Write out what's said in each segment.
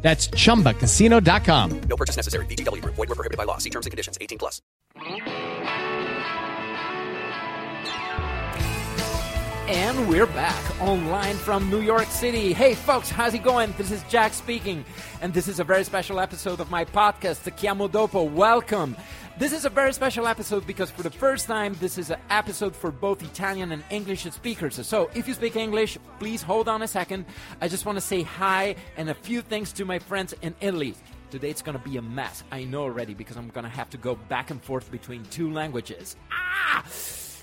That's chumbacasino.com. No purchase necessary. VGW Group. Void were prohibited by law. See terms and conditions. 18 plus. And we're back online from New York City. Hey, folks, how's it going? This is Jack speaking, and this is a very special episode of my podcast, The Chiamo Dopo. Welcome. This is a very special episode because for the first time, this is an episode for both Italian and English speakers. So if you speak English, please hold on a second. I just want to say hi and a few things to my friends in Italy. Today it's gonna be a mess. I know already because I'm gonna have to go back and forth between two languages. Ah!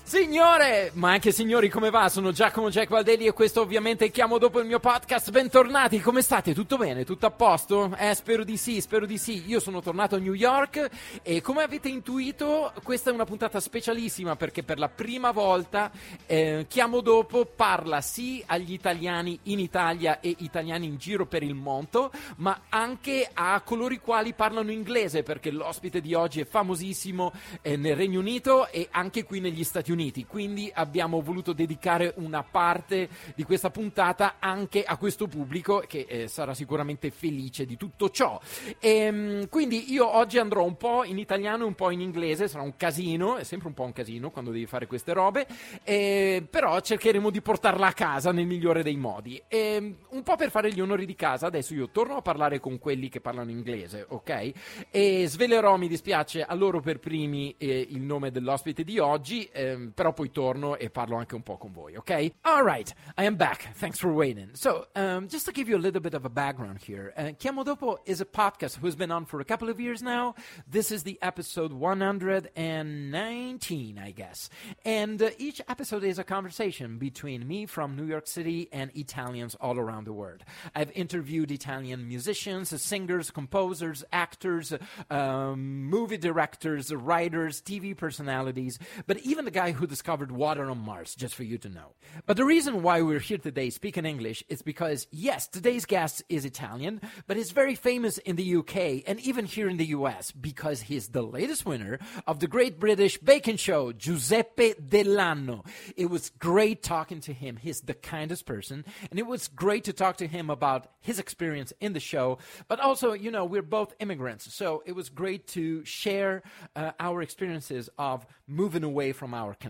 Signore, ma anche signori, come va? Sono Giacomo Jack Valdelli e questo ovviamente chiamo dopo il mio podcast. Bentornati, come state? Tutto bene? Tutto a posto? Eh, spero di sì, spero di sì. Io sono tornato a New York e come avete intuito, questa è una puntata specialissima perché per la prima volta eh, chiamo dopo parla sì agli italiani in Italia e italiani in giro per il mondo, ma anche a coloro i quali parlano inglese perché l'ospite di oggi è famosissimo eh, nel Regno Unito e anche qui negli Stati Uniti. Quindi abbiamo voluto dedicare una parte di questa puntata anche a questo pubblico che eh, sarà sicuramente felice di tutto ciò. Ehm, quindi io oggi andrò un po' in italiano e un po' in inglese, sarà un casino, è sempre un po' un casino quando devi fare queste robe, eh, però cercheremo di portarla a casa nel migliore dei modi. Ehm, un po' per fare gli onori di casa, adesso io torno a parlare con quelli che parlano inglese, ok? E svelerò, mi dispiace, a loro per primi eh, il nome dell'ospite di oggi, ehm, però poi torno e parlo anche un po' con voi, ok? Alright, I am back. Thanks for waiting. So, um, just to give you a little bit of a background here, uh, Chiamo Dopo is a podcast who's been on for a couple of years now. This is the episode 119, I guess. And uh, each episode is a conversation between me from New York City and Italians all around the world. I've interviewed Italian musicians, singers, composers, actors, um, movie directors, writers, TV personalities, but even the guy who discovered water on Mars, just for you to know. But the reason why we're here today speaking English is because, yes, today's guest is Italian, but he's very famous in the UK and even here in the US because he's the latest winner of the Great British Bacon Show, Giuseppe Dell'Anno. It was great talking to him. He's the kindest person, and it was great to talk to him about his experience in the show. But also, you know, we're both immigrants, so it was great to share uh, our experiences of moving away from our country.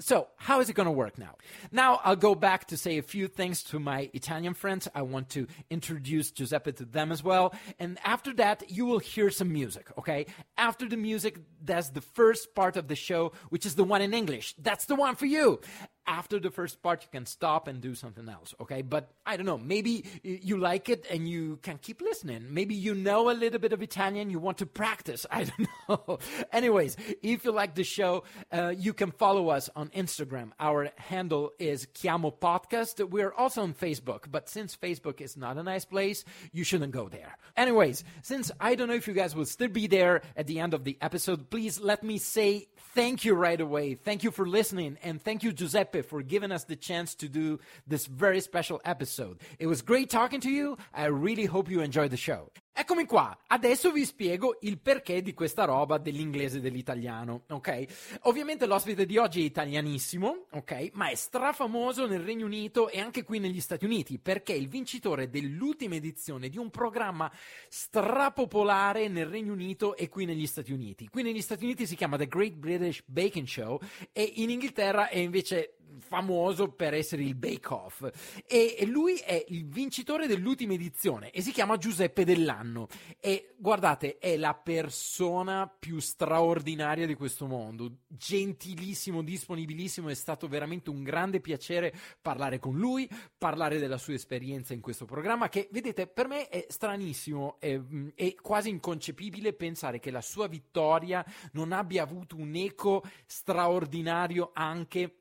So, how is it going to work now? Now, I'll go back to say a few things to my Italian friends. I want to introduce Giuseppe to them as well. And after that, you will hear some music, okay? After the music, that's the first part of the show, which is the one in English. That's the one for you. After the first part, you can stop and do something else, okay? But I don't know, maybe you like it and you can keep listening. Maybe you know a little bit of Italian, you want to practice. I don't know. Anyways, if you like the show, uh, you can follow us on Instagram. Our handle is Chiamo Podcast. We're also on Facebook, but since Facebook is not a nice place, you shouldn't go there. Anyways, since I don't know if you guys will still be there at the end of the episode, please let me say thank you right away. Thank you for listening, and thank you, Giuseppe, for giving us the chance to do this very special episode. It was great talking to you. I really hope you enjoyed the show. Eccomi qua, adesso vi spiego il perché di questa roba dell'inglese e dell'italiano, ok? Ovviamente l'ospite di oggi è italianissimo, ok? Ma è strafamoso nel Regno Unito e anche qui negli Stati Uniti, perché è il vincitore dell'ultima edizione di un programma strapopolare nel Regno Unito e qui negli Stati Uniti. Qui negli Stati Uniti si chiama The Great British Bacon Show e in Inghilterra è invece famoso per essere il Bake Off. E lui è il vincitore dell'ultima edizione e si chiama Giuseppe Dell'Anno. E guardate è la persona più straordinaria di questo mondo. Gentilissimo, disponibilissimo è stato veramente un grande piacere parlare con lui parlare della sua esperienza in questo programma che vedete per me è stranissimo è, è quasi inconcepibile pensare che la sua vittoria non abbia avuto un eco straordinario anche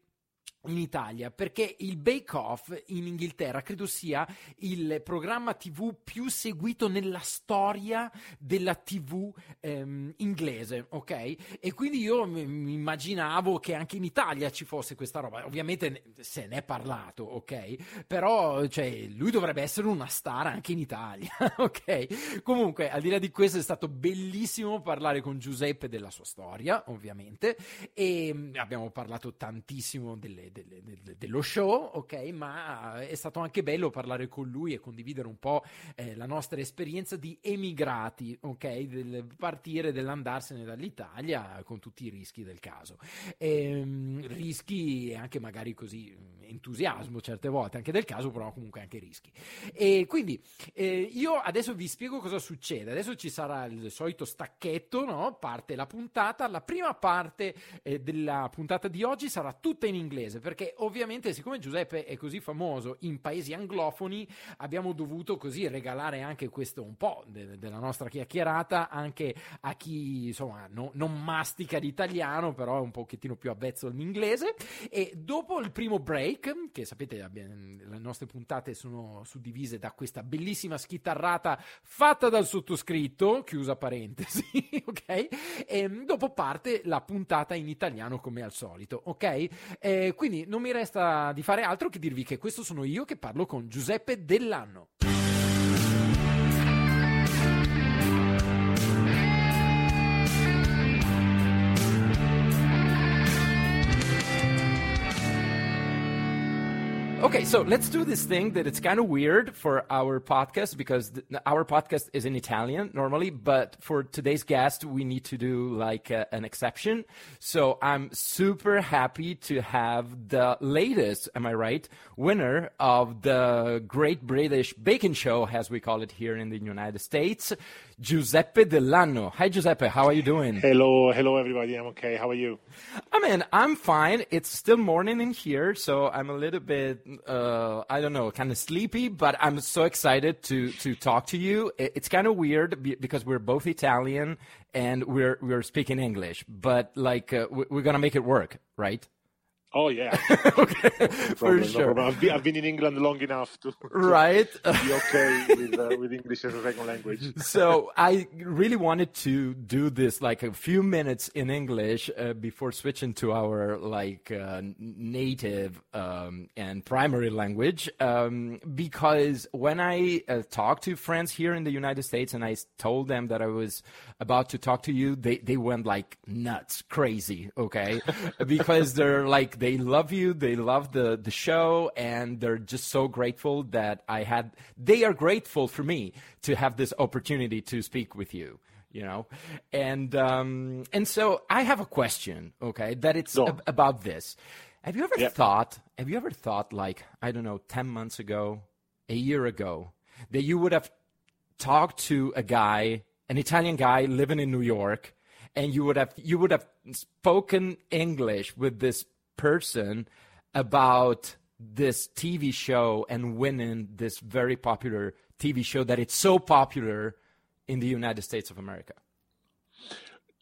in Italia perché il Bake Off in Inghilterra credo sia il programma TV più seguito nella storia della TV ehm, inglese, ok? E quindi io mi immaginavo che anche in Italia ci fosse questa roba. Ovviamente se ne è parlato, ok? Però cioè, lui dovrebbe essere una star anche in Italia, ok? Comunque, al di là di questo è stato bellissimo parlare con Giuseppe della sua storia, ovviamente, e mm, abbiamo parlato tantissimo delle delle, delle, dello show, ok? Ma è stato anche bello parlare con lui e condividere un po' eh, la nostra esperienza di emigrati, ok? Del partire, dell'andarsene dall'Italia con tutti i rischi del caso. Ehm, rischi e anche magari così entusiasmo certe volte anche del caso, però comunque anche rischi. E quindi eh, io adesso vi spiego cosa succede. Adesso ci sarà il solito stacchetto, no? Parte la puntata. La prima parte eh, della puntata di oggi sarà tutta in inglese perché ovviamente siccome Giuseppe è così famoso in paesi anglofoni abbiamo dovuto così regalare anche questo un po' de- della nostra chiacchierata anche a chi insomma no, non mastica l'italiano però è un pochettino più avvezzo all'inglese. E dopo il primo break che sapete abbiamo, le nostre puntate sono suddivise da questa bellissima schitarrata fatta dal sottoscritto chiusa parentesi ok? E dopo parte la puntata in italiano come al solito ok? E quindi quindi non mi resta di fare altro che dirvi che questo sono io che parlo con Giuseppe Dell'Anno. Okay, so let's do this thing that it's kind of weird for our podcast because th- our podcast is in Italian normally, but for today's guest, we need to do like a, an exception. So I'm super happy to have the latest, am I right, winner of the Great British Bacon Show, as we call it here in the United States, Giuseppe Dell'Anno. Hi, Giuseppe. How are you doing? Hello, hello, everybody. I'm okay. How are you? I mean, I'm fine. It's still morning in here, so I'm a little bit, uh, I don't know, kind of sleepy, but I'm so excited to to talk to you. It's kind of weird because we're both Italian and we're we're speaking English, but like uh, we're gonna make it work, right? Oh yeah, okay, no for sure. No I've, been, I've, been, in England long enough to, to right. be okay with, uh, with English as a second language. so I really wanted to do this like a few minutes in English uh, before switching to our like uh, native um, and primary language um, because when I uh, talked to friends here in the United States and I told them that I was about to talk to you, they they went like nuts, crazy, okay, because they're like they love you, they love the the show, and they're just so grateful that I had. They are grateful for me to have this opportunity to speak with you. You know, and um, and so I have a question. Okay, that it's ab- about this. Have you ever yep. thought? Have you ever thought like I don't know, ten months ago, a year ago, that you would have talked to a guy, an Italian guy living in New York, and you would have you would have spoken English with this person about this TV show and winning this very popular TV show that it's so popular in the United States of America?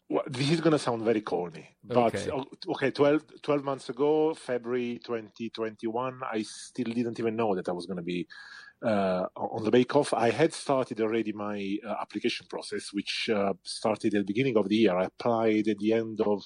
Well, this is going to sound very corny, but okay, oh, okay 12, 12, months ago, February 2021, I still didn't even know that I was going to be uh, on the Bake Off. I had started already my uh, application process, which uh, started at the beginning of the year. I applied at the end of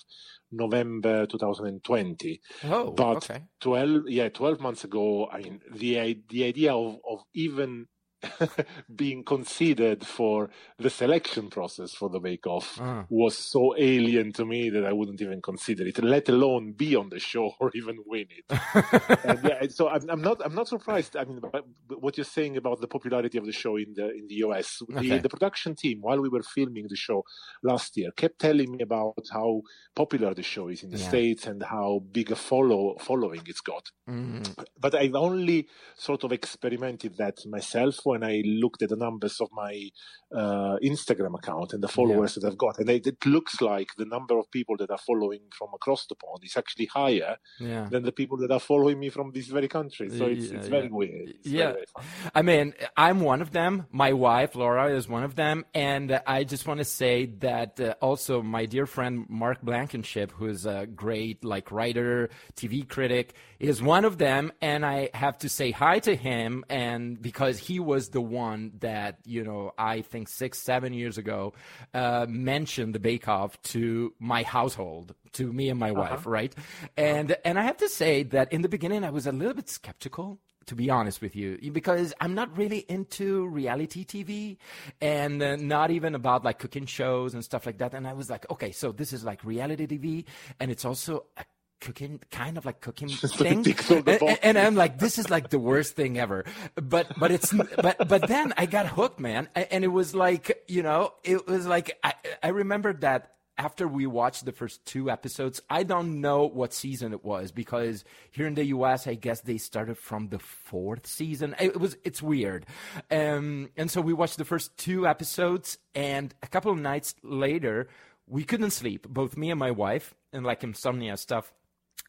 November 2020. Oh, but okay. 12, yeah, 12 months ago, I mean, the, the idea of, of even being considered for the selection process for the Bake Off uh. was so alien to me that I wouldn't even consider it, let alone be on the show or even win it. and yeah, so I'm, I'm, not I'm not surprised. I mean, what you're saying about the popularity of the show in the in the US, okay. the, the production team while we were filming the show last year kept telling me about how popular the show is in the yeah. states and how big a follow following it's got. Mm-hmm. But I've only sort of experimented that myself when I looked at the numbers of my uh, Instagram account and the followers yeah. that I've got, and it, it, looks like the number of people that are following from across the pond is actually higher yeah. than the people that are following me from this very country. So it's, yeah, it's very weird. It's yeah, very, very I mean, I'm one of them. My wife Laura is one of them, and I just want to say that uh, also my dear friend Mark Blankenship, who is a great like writer, TV critic, is one of them, and I have to say hi to him, and because he was the one that you know I think six seven years ago uh, mentioned the Bake Off to my household, to me and my uh-huh. wife, right? And and I have to say that in the beginning I was a little bit skeptical to be honest with you, because I'm not really into reality TV and uh, not even about like cooking shows and stuff like that. And I was like, okay, so this is like reality TV and it's also a cooking kind of like cooking thing and, and, i'm like this is like the worst thing ever. But but it's but but then i got hooked man. And it was like you know it was like i i remember that after we watched the first two episodes, I don't know what season it was because here in the US, I guess they started from the fourth season. It was it's weird, um, and so we watched the first two episodes, and a couple of nights later, we couldn't sleep, both me and my wife, and like insomnia stuff,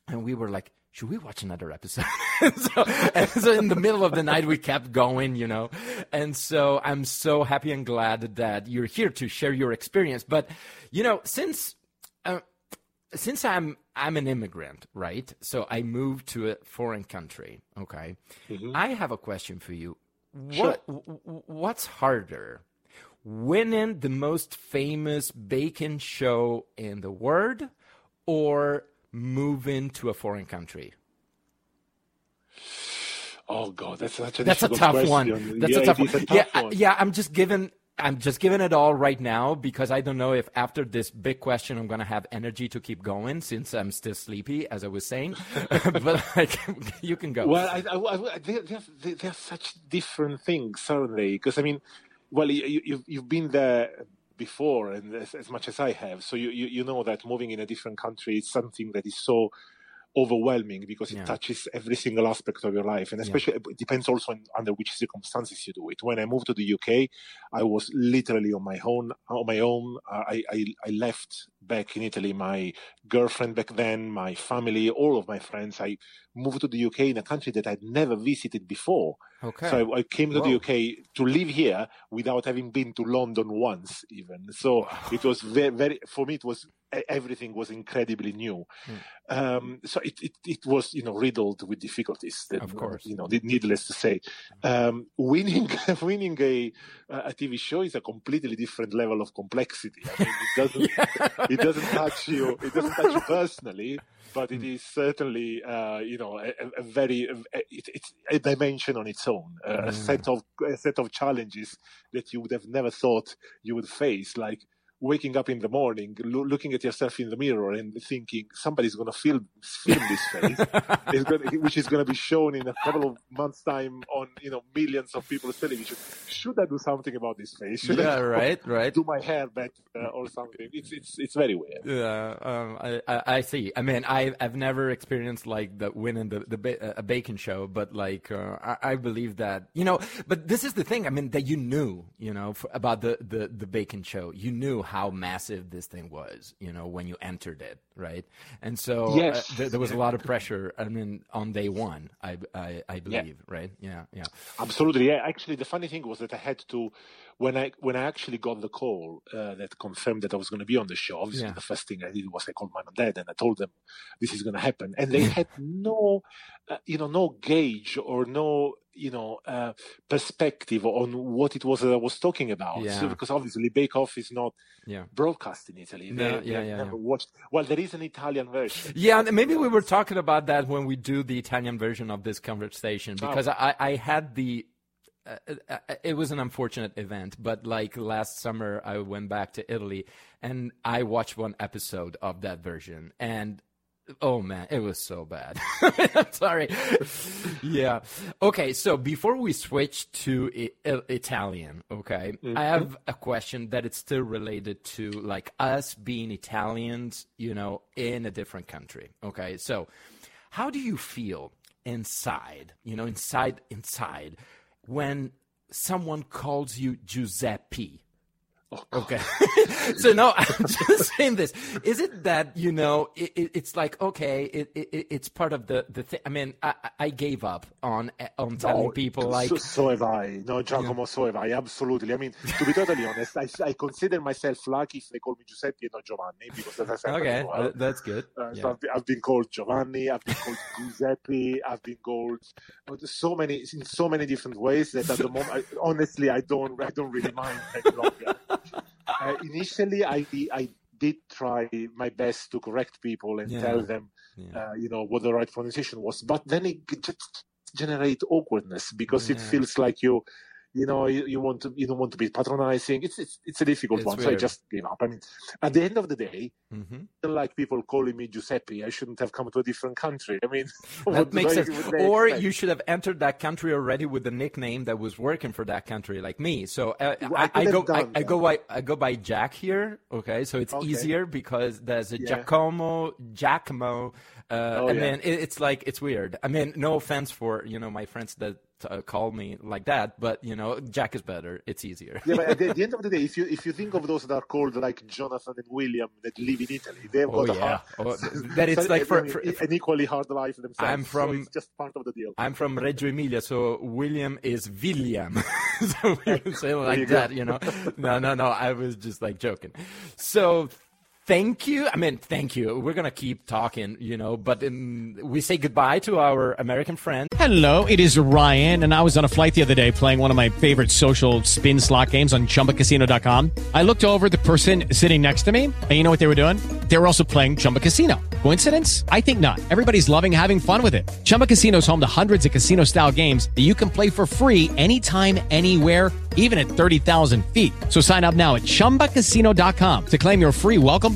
and we were like, should we watch another episode? so, so, in the middle of the night, we kept going, you know. And so I'm so happy and glad that you're here to share your experience. But, you know, since uh, since I'm I'm an immigrant, right? So I moved to a foreign country. Okay, mm-hmm. I have a question for you. What sure. what's harder, winning the most famous bacon show in the world, or moving into a foreign country? Oh God, that's such a that's a tough question. one. That's yeah, a tough one. A tough yeah, one. yeah. I'm just giving I'm just giving it all right now because I don't know if after this big question I'm going to have energy to keep going since I'm still sleepy, as I was saying. but like, you can go. Well, I, I, I, they're, they're, such different things, aren't they? Because I mean, well, you, you've you've been there before, and as, as much as I have, so you, you you know that moving in a different country is something that is so overwhelming because it yeah. touches every single aspect of your life. And especially yeah. it depends also on, under which circumstances you do it. When i moved to the uk i was literally on my own on my own. Uh, I, I, I left back in italy my girlfriend back then my family all of my friends. I moved to the uk in a country that i'd never visited before. Okay. So i, I came to Whoa. the uk to live here without having been to london once even. So it was very, very for me it was everything was incredibly new. Mm. Um, so it, it, it, was, you know, riddled with difficulties. That, of course. You know, needless to say. Um, winning, winning a, a TV show is a completely different level of complexity. I mean, it doesn't, yeah. it doesn't touch you, it doesn't touch you personally, but it mm. is certainly, uh, you know, a, a very, a, it, it's a dimension on its own, uh, mm. a set of, a set of challenges that you would have never thought you would face, like, waking up in the morning, lo- looking at yourself in the mirror and thinking somebody's going to film film this face, gonna, which is going to be shown in a couple of months' time on you know millions of people's television. Should I do something about this face? Should yeah, I right, right. Do my hair better or something? It's it's it's very weird. Yeah, um, I, I, I see. I mean, I I've never experienced like the winning the the ba- a bacon show, but like uh, I, I believe that you know. But this is the thing. I mean, that you knew, you know, for, about the the the bacon show. You knew how massive this thing was, you know, when you entered it, right? And so uh, yes. uh, th- there was a lot of pressure. I mean, on day one, I I, I believe, yeah. right? Yeah, yeah. Absolutely. Yeah. Actually, the funny thing was that I had to when I when I actually got the call uh, that confirmed that I was going to be on the show. Obviously, yeah. the first thing I did was I called my mom and dad and I told them this is going to happen, and they had no, uh, you know, no gauge or no you know uh, perspective on what it was that I was talking about. Yeah. So, because obviously Bake Off is not yeah. broadcast in Italy. They, no, yeah, yeah, never yeah. watched. Well, there is an Italian version. Yeah, maybe we were talking about that when we do the Italian version of this conversation oh. because oh. I, I had the. Uh, uh, it was an unfortunate event, but like last summer, I went back to Italy and I watched one episode of that version, and Oh man, it was so bad. I'm sorry. yeah. Okay, so before we switch to I- Italian, okay, mm-hmm. I have a question that it's still related to like us being Italians, you know, in a different country. Okay, so how do you feel inside, you know, inside, inside, when someone calls you Giuseppe. Oh, okay. so no, I'm just saying this. Is it that you know it, it, it's like okay, it, it, it's part of the the thing. I mean, I, I gave up on on telling no, people like so, so, have I. No, Giacomo, yeah. so have I. Absolutely. I mean, to be totally honest, I, I consider myself lucky if they call me Giuseppe and not Giovanni because that's okay. Well. That's good. Uh, yeah. so I've, I've, been called Giovanni. I've been called Giuseppe. I've been called so many in so many different ways that at the moment, I, honestly, I don't I don't really mind any longer uh, initially, I I did try my best to correct people and yeah. tell them, yeah. uh, you know, what the right pronunciation was. But then it just generate awkwardness because yeah. it feels like you you know you, you, want to you don't want to be patronizing it's it's, it's a difficult it's one weird. so i just gave up i mean at the end of the day mm-hmm. like people calling me giuseppe i shouldn't have come to a different country i mean that makes sense or expect? you should have entered that country already with the nickname that was working for that country like me so uh, well, I, I, go I, I, go by i go by jack here okay so it's okay. easier because there's a yeah. giacomo giacomo uh, oh, and yeah. then it, it's like it's weird i mean no offense for you know my friends that uh, call me like that, but you know, Jack is better. It's easier. yeah, but at the, at the, end of the day, if you if you think of those that are called like Jonathan and William that live in Italy, they've oh, got yeah. a hard, oh, that it's like for, for, an equally hard life themselves. I'm from so it's just part of the deal. I'm from Reggio Emilia, so William is William. so we say like you that, go. you know. No, no, no. I was just like joking. So thank you. I mean, thank you. We're going to keep talking, you know, but um, we say goodbye to our American friend. Hello, it is Ryan, and I was on a flight the other day playing one of my favorite social spin slot games on chumbacasino.com. I looked over the person sitting next to me, and you know what they were doing? They were also playing Chumba Casino. Coincidence? I think not. Everybody's loving having fun with it. Chumba Casino is home to hundreds of casino style games that you can play for free anytime, anywhere, even at 30,000 feet. So sign up now at chumbacasino.com to claim your free welcome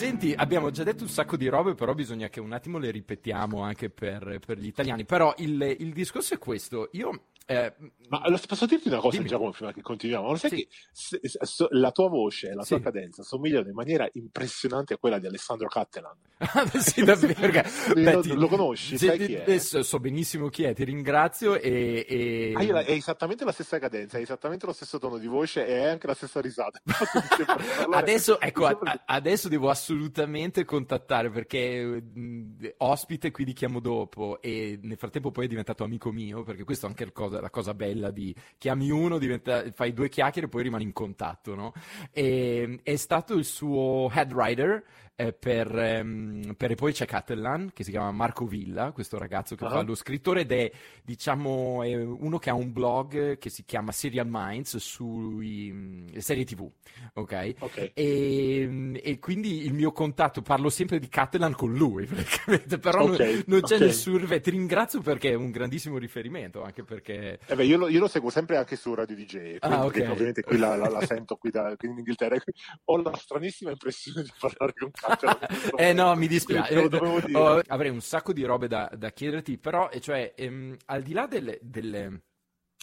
Senti, abbiamo già detto un sacco di robe, però bisogna che un attimo le ripetiamo anche per, per gli italiani. Però il, il discorso è questo. Io eh, Ma posso dirti una cosa, Giacomo, prima che continuiamo? Lo sai sì. che se, se, la tua voce, la tua sì. cadenza somigliano in maniera impressionante a quella di Alessandro Cattelan. sì, davvero. Perché, beh, lo, ti, lo, conosci? Se, sai chi so benissimo chi è, ti ringrazio. E, e... Ah, la, è esattamente la stessa cadenza, è esattamente lo stesso tono di voce e è anche la stessa risata. adesso, ecco, a, adesso devo assolutamente contattare perché mh, ospite, qui li chiamo dopo e nel frattempo poi è diventato amico mio, perché questo è anche il cosa la cosa bella di chiami uno, diventa, fai due chiacchiere e poi rimani in contatto, no? E, è stato il suo head writer eh, per, ehm, per, e poi c'è Catalan che si chiama Marco Villa, questo ragazzo che uh-huh. fa lo scrittore ed è diciamo è uno che ha un blog che si chiama Serial Minds sulle mm, serie tv, ok? okay. E, e, quindi il mio contatto parlo sempre di Catalan con lui, però okay. non, non, c'è okay. nessun ti ringrazio perché è un grandissimo riferimento, anche perché... Eh beh, io, lo, io, lo, seguo sempre anche su Radio DJ, ah, okay. ovviamente qui la, la, la sento qui, da, qui in Inghilterra, ho la stranissima impressione di parlare con Catalan eh no, mi dispiace. Eh, oh, avrei un sacco di robe da, da chiederti, però, cioè, ehm, al di là delle, delle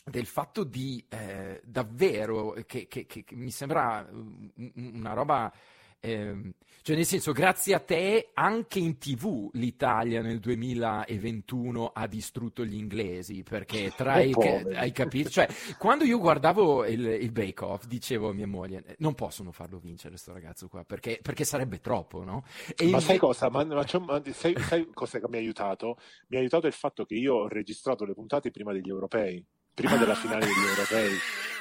del fatto di eh, davvero che, che, che, mi sembra una roba eh, cioè, nel senso, grazie a te, anche in tv l'Italia nel 2021 ha distrutto gli inglesi, perché tra i... hai capito? Cioè, quando io guardavo il, il Bake Off, dicevo a mia moglie, non possono farlo vincere questo ragazzo qua, perché, perché sarebbe troppo, no? E ma sai cosa? Ma, ma sai, sai cosa che mi ha aiutato? Mi ha aiutato il fatto che io ho registrato le puntate prima degli europei, prima della finale degli europei.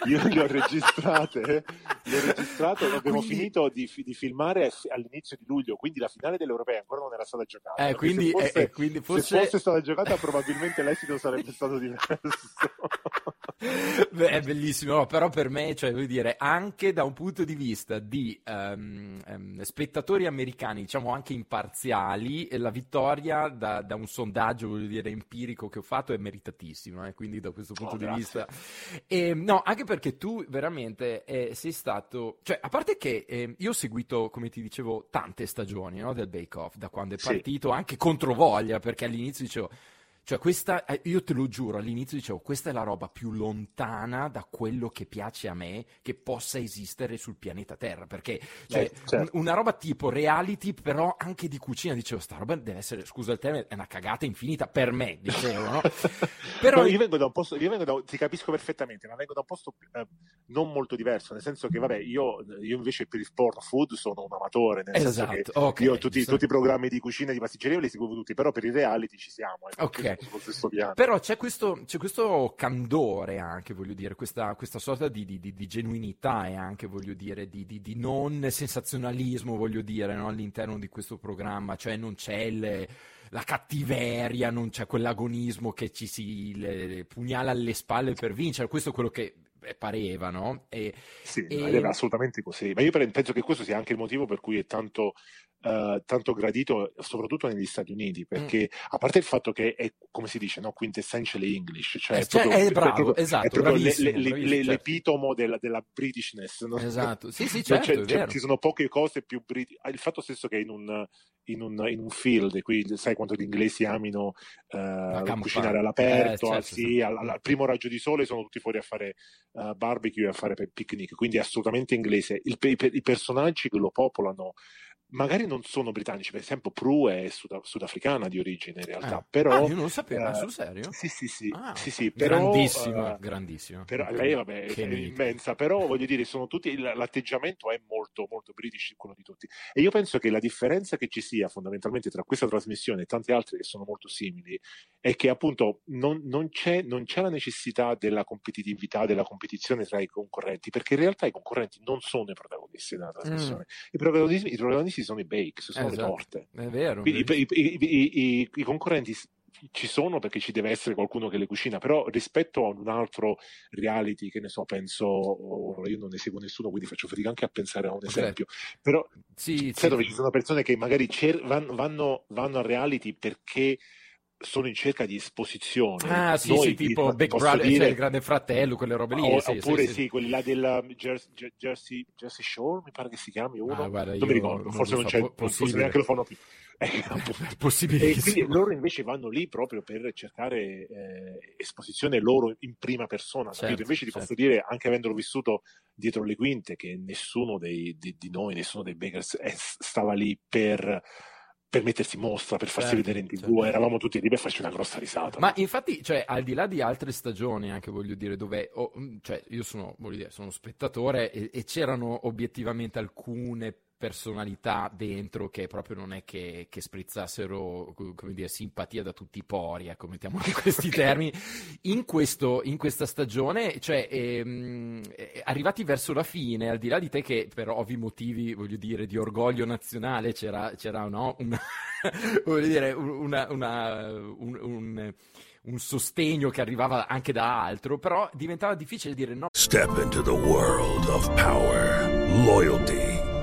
io le ho registrate, le ho registrate abbiamo Quindi- finito di, di filmare all'inizio di luglio, quindi la finale dell'Europea ancora non era stata giocata. Eh, Perché quindi- se fosse, eh, eh, quindi se forse- fosse stata giocata probabilmente l'esito sarebbe stato diverso. Beh, è bellissimo, no, però per me, cioè, vuol dire, anche da un punto di vista di ehm, ehm, spettatori americani, diciamo anche imparziali, eh, la vittoria da, da un sondaggio, voglio dire, empirico che ho fatto è meritatissimo, eh, quindi da questo punto Oh, di grazie. vista... E, no, anche perché tu veramente eh, sei stato, cioè, a parte che eh, io ho seguito, come ti dicevo, tante stagioni no, del Bake Off, da quando è Sì. partito, anche contro voglia, perché all'inizio dicevo... Cioè, questa, eh, io te lo giuro, all'inizio dicevo, questa è la roba più lontana da quello che piace a me che possa esistere sul pianeta Terra, perché cioè, Eh, certo. un- una roba tipo reality, però anche di cucina, dicevo, sta roba deve essere, scusa il termine, è una cagata infinita per me, dicevo, no? Però No, io vengo da un posto, io vengo da, ti capisco perfettamente, ma vengo da un posto eh, non molto diverso, nel senso che, vabbè, io, io invece per il porno food sono un amatore, nel senso Esatto, che ok, io tutti, giusto. tutti i programmi di cucina e di pasticceria li seguo tutti, però per i reality ci siamo, eh, Ok. Piano. Però c'è questo, c'è questo candore anche, voglio dire, questa, questa sorta di, di- di- genuinità e anche, voglio dire, di, di- di non sensazionalismo, voglio dire, no, all'interno di questo programma, cioè non c'è il- la cattiveria, non c'è quell'agonismo che ci si le- le pugnala alle spalle per vincere, questo è quello che eh, pareva, no? E, Sì, E- era assolutamente così. Ma io penso che questo sia anche il motivo per cui è tanto, eh, tanto gradito, soprattutto negli Stati Uniti, perché a parte il fatto che è, come si dice, no, quintessentially English, cioè Eh, è cioè, proprio, è bravo, proprio- esatto, è proprio le- bravissimo, le- le- bravissimo, le- certo. l'epitomo della, della Britishness. no? esatto, sì, sì, Non certo, è c'è- vero. ci sono poche cose più british. Il fatto stesso che in un, in un, in un field, qui sai quanto gli inglesi amino eh, cucinare all'aperto, Eh, al- certo, sì, sì. al, al primo raggio di sole sono tutti fuori a fare eh, barbecue e a fare picnic, quindi è assolutamente inglese. Il i, I personaggi che lo popolano magari non sono britannici, per esempio Prue è suda- sudafricana di origine in realtà, Ah. però... Ah, io non lo sapevo, eh, sul serio? Sì, sì, sì, Ah, sì, sì, però, grandissima, eh, grandissima. però lei vabbè Che è mito. immensa però voglio dire sono tutti l'atteggiamento è molto molto british quello di tutti e io penso che la differenza che ci sia fondamentalmente tra questa trasmissione e tante altre che sono molto simili è che appunto non, non c'è, non c'è la necessità della competitività della competizione tra i concorrenti perché in realtà i concorrenti non sono i protagonisti della trasmissione i, protagonisti, i protagonisti sono i bakes sono le Mm. Esatto. torte È vero. quindi i, i- i- concorrenti ci sono perché ci deve essere qualcuno che le cucina, però rispetto a un altro reality, che ne so, penso, io non ne seguo nessuno, quindi faccio fatica anche a pensare a un esempio, però Sì, sai sì. dove ci sono persone che magari cer- van- vanno, vanno, a reality perché sono in cerca di esposizione. Ah, sì, Noi, sì, ti- tipo ti Big Brother, dire- cioè il Grande Fratello, quelle robe lì. o- sì, oppure sì, sì, quelli là della Jersey, Jersey, Jersey Shore, mi pare che si chiami uno, Ah, guarda, non mi ricordo, non forse non c'è, po- forse possibile. neanche lo fanno più. Eh. E quindi loro invece vanno lì proprio per cercare eh, esposizione loro in prima persona. Certo, invece ti certo. posso dire, anche avendolo vissuto dietro le quinte, che nessuno dei, di, di noi, nessuno dei Bakers eh, stava lì per, per mettersi in mostra, per farsi Certo, vedere in tv. certo. Eravamo tutti lì per farci una grossa risata. Ma infatti, cioè, al di là di altre stagioni, anche voglio dire, dove oh, mm, cioè, io sono, voglio dire, sono spettatore e, e c'erano obiettivamente alcune personalità dentro che proprio non è che, che sprizzassero co- come dire, simpatia da tutti i pori, ecco, mettiamo in questi termini. In, questo, in questa stagione, cioè, ehm, eh, arrivati verso la fine, al di là di te che per ovvi motivi, voglio dire, di orgoglio nazionale, c'era, c'era no, una, voglio dire, una, una- un- un- un sostegno che arrivava anche da altro, però diventava difficile dire no. Step into the world of power, loyalty,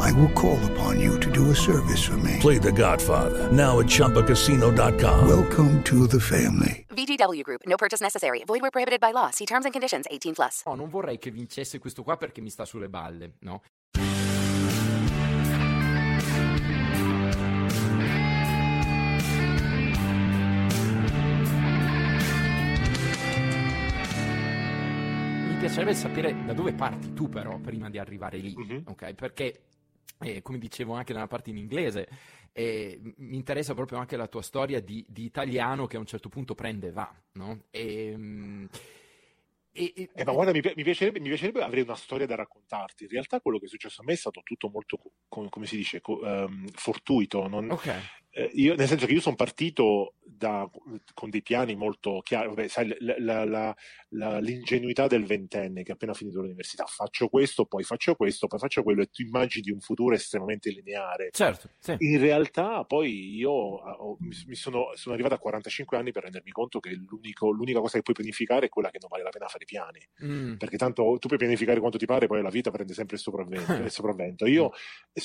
I will call upon you to do a service for me. Play The Godfather now at ChumbaCasino.com. Welcome to the family. VGW Group. No purchase necessary. Void where prohibited by law. See terms and conditions. 18 plus. No, non vorrei che vincesse questo qua perché mi sta sulle balle, no? Mi piacerebbe sapere da dove parti tu però prima di arrivare lì, Mhm. ok? Perché, eh, come dicevo anche nella parte in inglese, E mi interessa proprio anche la tua storia di, di italiano che a un certo punto prende e va, no? E, mm, e, e, eh, ma guarda, mi, mi, piacerebbe, mi, piacerebbe, avere una storia da raccontarti. In realtà quello che è successo a me è stato tutto molto, come, come si dice, um, fortuito. Non, okay. Eh, io, nel senso che io sono partito da, con dei piani molto chiari. Vabbè, sai, la, la, la, l'ingenuità del ventenne che ha appena finito l'università. Faccio questo, poi faccio questo, poi faccio quello, e tu immagini un futuro estremamente lineare. Certo. Sì. In realtà, poi io ho, mi sono, sono, arrivato a 45 anni per rendermi conto che l'unica cosa che puoi pianificare è quella che non vale la pena fare piani. Mm. Perché tanto tu puoi pianificare quanto ti pare, poi la vita prende sempre il sopravvento. il sopravvento. Io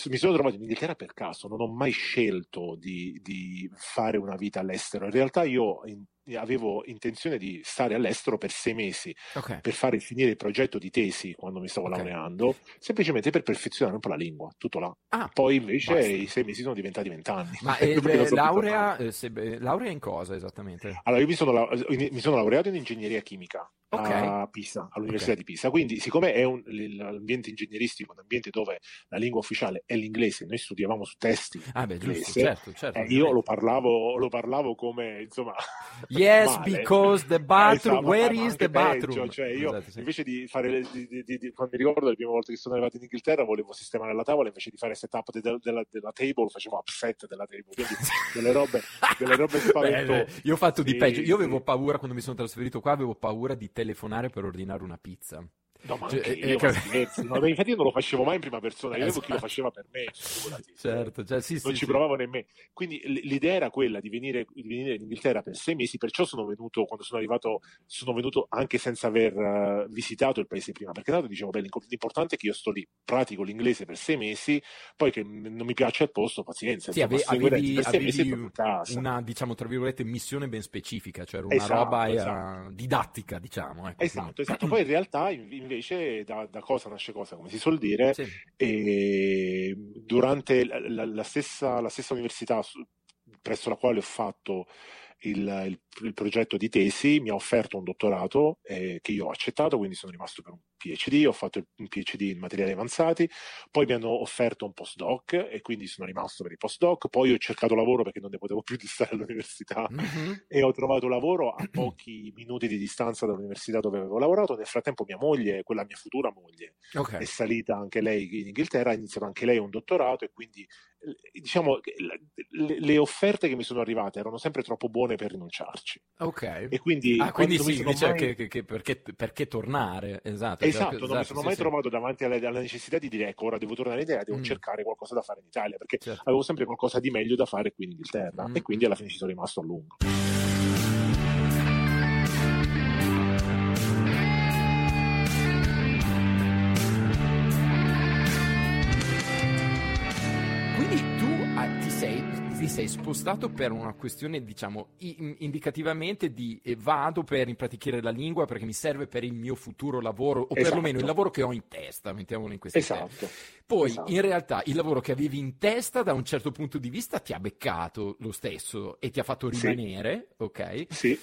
mi sono trovato in Inghilterra per caso, non ho mai scelto di, di fare una vita all'estero. In realtà io in, avevo intenzione di stare all'estero per sei mesi okay. per fare finire il progetto di tesi quando mi stavo okay. laureando, semplicemente per perfezionare un po' la lingua, tutto là. Ah, Poi invece basta. i sei mesi sono diventati vent'anni. Ma eh, eh, laurea, eh, se, laurea in cosa esattamente? Allora, io mi sono, mi sono laureato in ingegneria chimica. A Pisa, all'Università okay. di Pisa. Quindi, siccome è un, l'ambiente ingegneristico, un ambiente dove la lingua ufficiale è l'inglese, noi studiavamo su testi ah, beh, inglese, giusto, certo, certo, eh, io lo parlavo, lo parlavo come insomma. Yes, male. because the bathroom. esatto, Where is the bathroom? Peggio, cioè io esatto, sì. invece di fare, di, di, di, quando mi ricordo le prime volte che sono arrivato in Inghilterra, volevo sistemare la tavola invece di fare setup de, de, della, della table, facevo upset della table, quindi delle robe, delle robe spaventose. Io ho fatto di peggio. Io avevo paura quando mi sono trasferito qua, avevo paura di telefonare per ordinare una pizza. No, ma cioè, anche io, eh, no, infatti io non lo facevo mai in prima persona, io avevo chi lo faceva per me, figurati. Certo, cioè, sì, non sì, ci provavo nemmeno. Quindi l'idea era quella di venire, di venire, in Inghilterra per sei mesi, perciò sono venuto, quando sono arrivato, sono venuto anche senza aver uh, visitato il paese prima, perché tanto dicevo, beh, l'importante è che io sto lì, pratico l'inglese per sei mesi, poi che non mi piace il posto, pazienza. Sì, insomma, avevi, avevi una, diciamo, tra virgolette, missione ben specifica, cioè una esatto, roba esatto. Didattica, diciamo. Ecco, esatto, quindi. esatto. Poi in realtà invece da, da cosa nasce cosa, come si suol dire, sì. e durante la, la, stessa, la stessa università presso la quale ho fatto il, il, il, progetto di tesi mi ha offerto un dottorato eh, che io ho accettato, quindi sono rimasto per un PhD, ho fatto un PhD in materiali avanzati, poi mi hanno offerto un postdoc e quindi sono rimasto per il postdoc, poi ho cercato lavoro perché non ne potevo più di stare all'università mm-hmm. e ho trovato lavoro a pochi minuti di distanza dall'università dove avevo lavorato, nel frattempo mia moglie, quella mia futura moglie, okay. è salita anche lei in Inghilterra, ha iniziato anche lei un dottorato e quindi diciamo le, le, offerte che mi sono arrivate erano sempre troppo buone per rinunciarci. Ok. E quindi, ah, quindi sì, dice mai... che, che, che perché, perché, tornare? Esatto. Esatto, cioè, non esatto, mi sono sì, mai sì. trovato davanti alla, alla, necessità di dire ecco ora devo tornare in Italia, devo Mm. cercare qualcosa da fare in Italia perché Certo. avevo sempre qualcosa di meglio da fare qui in Inghilterra Mm. e quindi alla fine ci sono rimasto a lungo. Sei spostato per una questione, diciamo, indicativamente di eh, vado per impraticare la lingua perché mi serve per il mio futuro lavoro, o Esatto. perlomeno il lavoro che ho in testa, mettiamolo in termini. Esatto. Poi Esatto. in realtà il lavoro che avevi in testa da un certo punto di vista ti ha beccato lo stesso e ti ha fatto Sì. rimanere, ok? Sì.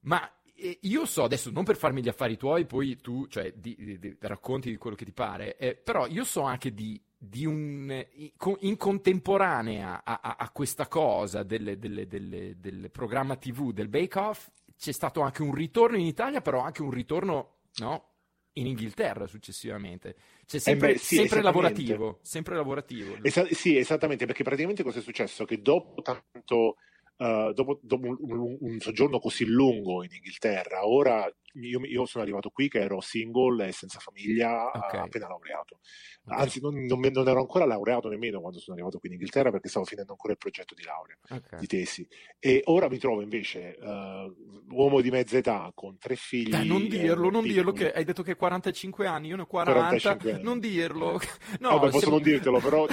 Ma eh, io so adesso, non per farmi gli affari tuoi, poi tu cioè, di- di- di- racconti di quello che ti pare, eh, però io so anche di un. eh, in- co- in contemporanea a, a- a questa cosa del, delle- delle- del programma TV del Bake Off, c'è stato anche un ritorno in Italia, però anche un ritorno no, in Inghilterra successivamente. C'è sempre, Eh beh, sì, sempre lavorativo, sempre lavorativo. Esa- sì, esattamente, perché praticamente cosa è successo? Che dopo tanto, eh, dopo, dopo un, un- un soggiorno così lungo in Inghilterra, ora io, io sono arrivato qui che ero single e senza famiglia, Ok. eh, appena laureato. Ok. Anzi, non, non non ero ancora laureato nemmeno quando sono arrivato qui in Inghilterra perché stavo finendo ancora il progetto di laurea, Ok. di tesi. E ora mi trovo invece eh, uomo di mezza età con tre figli. Eh, non eh, dirlo, non dirlo, che hai detto che 45 anni, io ne ho 40, 45 anni. non dirlo. No, Vabbè, posso siamo- non dirtelo, però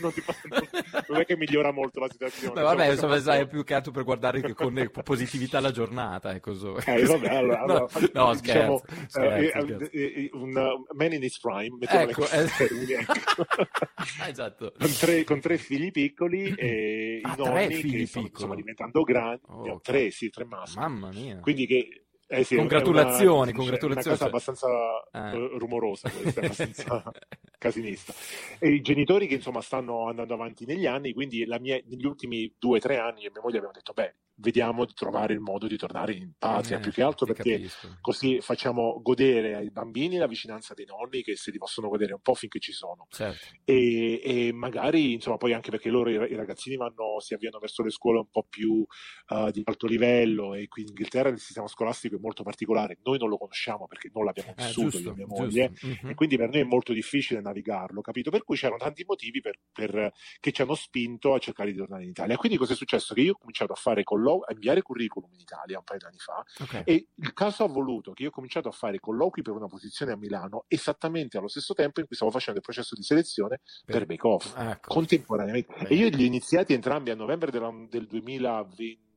non, ti non è che migliora molto la situazione. Beh, vabbè, Diciamo, insomma, sai, più che altro per guardare con positività la giornata, ecco. so. Eh, vabbè, allora, allora, no, diciamo, scherzo, eh, scherzo, eh, eh, eh, un uh, man in his prime, Ecco, ecco. esatto. con, tre, con tre figli piccoli e Ah, i nonni che insomma, diventando grandi, Oh, ne ho ok. tre, sì, tre maschi. Mamma mia. Quindi che Eh sì, congratulazioni, è una, congratulazioni. È una cosa abbastanza eh. rumorosa questa, abbastanza casinista. E i genitori che insomma stanno andando avanti negli anni, quindi mia, negli ultimi due o tre anni io e mia moglie abbiamo detto, beh, vediamo di trovare il modo di tornare in patria, eh, più che altro perché capisco. così facciamo godere ai bambini la vicinanza dei nonni che se li possono godere un po' finché ci sono. Certo. E, e, magari, insomma, poi anche perché loro, i, ragazzini vanno, si avviano verso le scuole un po' più uh, di alto livello e qui in Inghilterra il sistema scolastico è molto particolare, noi non lo conosciamo perché non l'abbiamo eh, vissuto giusto, io e mia moglie mm-hmm. e quindi per noi è molto difficile navigarlo, capito? Per cui c'erano tanti motivi per, per, che ci hanno spinto a cercare di tornare in Italia. Quindi cosa è successo? Che io ho cominciato a fare colloqui a inviare curriculum in Italia un paio di anni fa okay. e il caso ha voluto che io ho cominciato a fare colloqui per una posizione a Milano esattamente allo stesso tempo in cui stavo facendo il processo di selezione per, per Bake Off ecco. contemporaneamente Beh. e io li ho iniziati entrambi a novembre del, del 2020,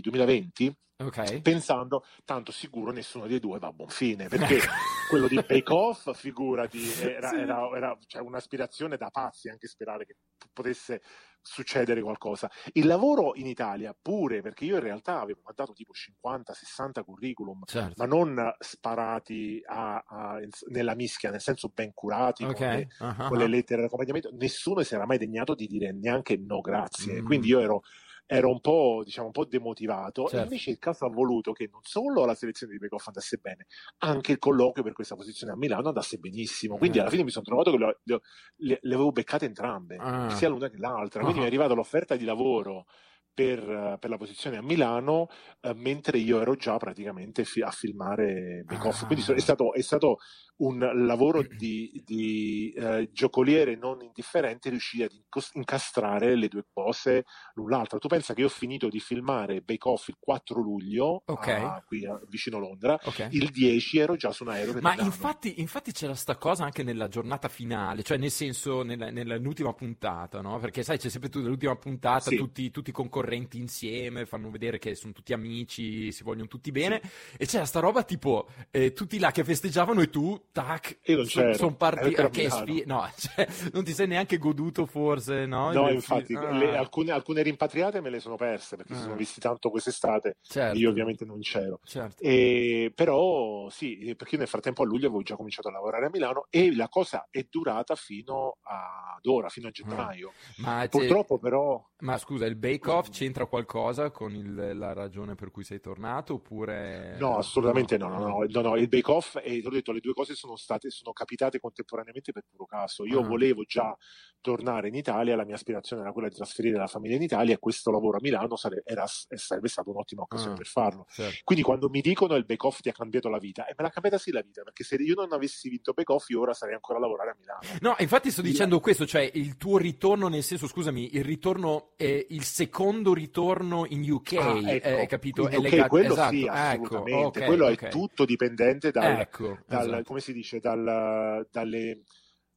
2020 Okay. pensando tanto sicuro nessuno dei due va a buon fine perché quello di Bake Off figurati era, sì. era, era cioè, un'aspirazione da pazzi anche sperare che potesse succedere qualcosa. Il lavoro in Italia pure, perché io in realtà avevo mandato tipo 50-60 curriculum, certo. ma non sparati a, a, nella mischia, nel senso ben curati, okay. con, le, uh-huh. con, le, lettere di accompagnamento, nessuno si era mai degnato di dire neanche no grazie. Mm. Quindi io ero ero un po', diciamo, un po' demotivato certo. e invece il caso ha voluto che non solo la selezione di Bake Off andasse bene, anche il colloquio per questa posizione a Milano andasse benissimo. Quindi alla eh. fine mi sono trovato che le, le, le, avevo beccate entrambe, ah. sia l'una che l'altra. Quindi uh-huh. mi è arrivata l'offerta di lavoro per, per, la posizione a Milano, eh, mentre io ero già praticamente fi- a filmare Bake Off. Ah. Quindi è stato, è stato, un lavoro di, di eh, giocoliere non indifferente riuscire ad incastrare le due cose l'un l'altro. Tu pensa che io ho finito di filmare Bake Off il 4 luglio okay. a, qui a, vicino Londra, okay. il 10 ero già su un aereo. Ma infatti, infatti, c'era sta cosa anche nella giornata finale, cioè nel senso nella, nell'ultima puntata, no? Perché sai, c'è sempre tu nell'ultima puntata sì. tutti, tutti i concorrenti insieme, fanno vedere che sono tutti amici, si vogliono tutti bene, sì. e c'era sta roba tipo eh, tutti là che festeggiavano e tu tac, sono son partiti, eh, che sfi- no, cioè, non ti sei neanche goduto forse, no? No, infatti, ah. le, alcune, alcune, rimpatriate me le sono perse perché ah. si sono visti tanto quest'estate, certo. io ovviamente non c'ero. Certo. E, però sì, perché io nel frattempo a luglio avevo già cominciato a lavorare a Milano e la cosa è durata fino ad ora, fino a ah. gennaio. Ma Purtroppo però... Ma scusa, il Bake Off c'entra qualcosa con il, la ragione per cui sei tornato oppure... No, assolutamente no, no, no, no, no il Bake Off, e ti ho detto, le due cose sono state, sono capitate contemporaneamente per puro caso. Io ah. volevo già tornare in Italia, la mia aspirazione era quella di trasferire la famiglia in Italia e questo lavoro a Milano sare- era, sarebbe stata un'ottima occasione ah, per farlo. Certo. Quindi quando mi dicono il Bake Off ti ha cambiato la vita, e me l'ha cambiata sì la vita, perché se io non avessi vinto Bake Off io ora sarei ancora a lavorare a Milano. No, infatti sto dicendo questo, cioè il tuo ritorno, nel senso, scusami, il ritorno, è il secondo ritorno in UK, ah, ecco, eh, capito? In UK, è legato, quello esatto, sì, ecco, assolutamente. Ecco, okay, quello okay. è tutto dipendente dal, ecco, dal esatto. come si dice, dal, dalle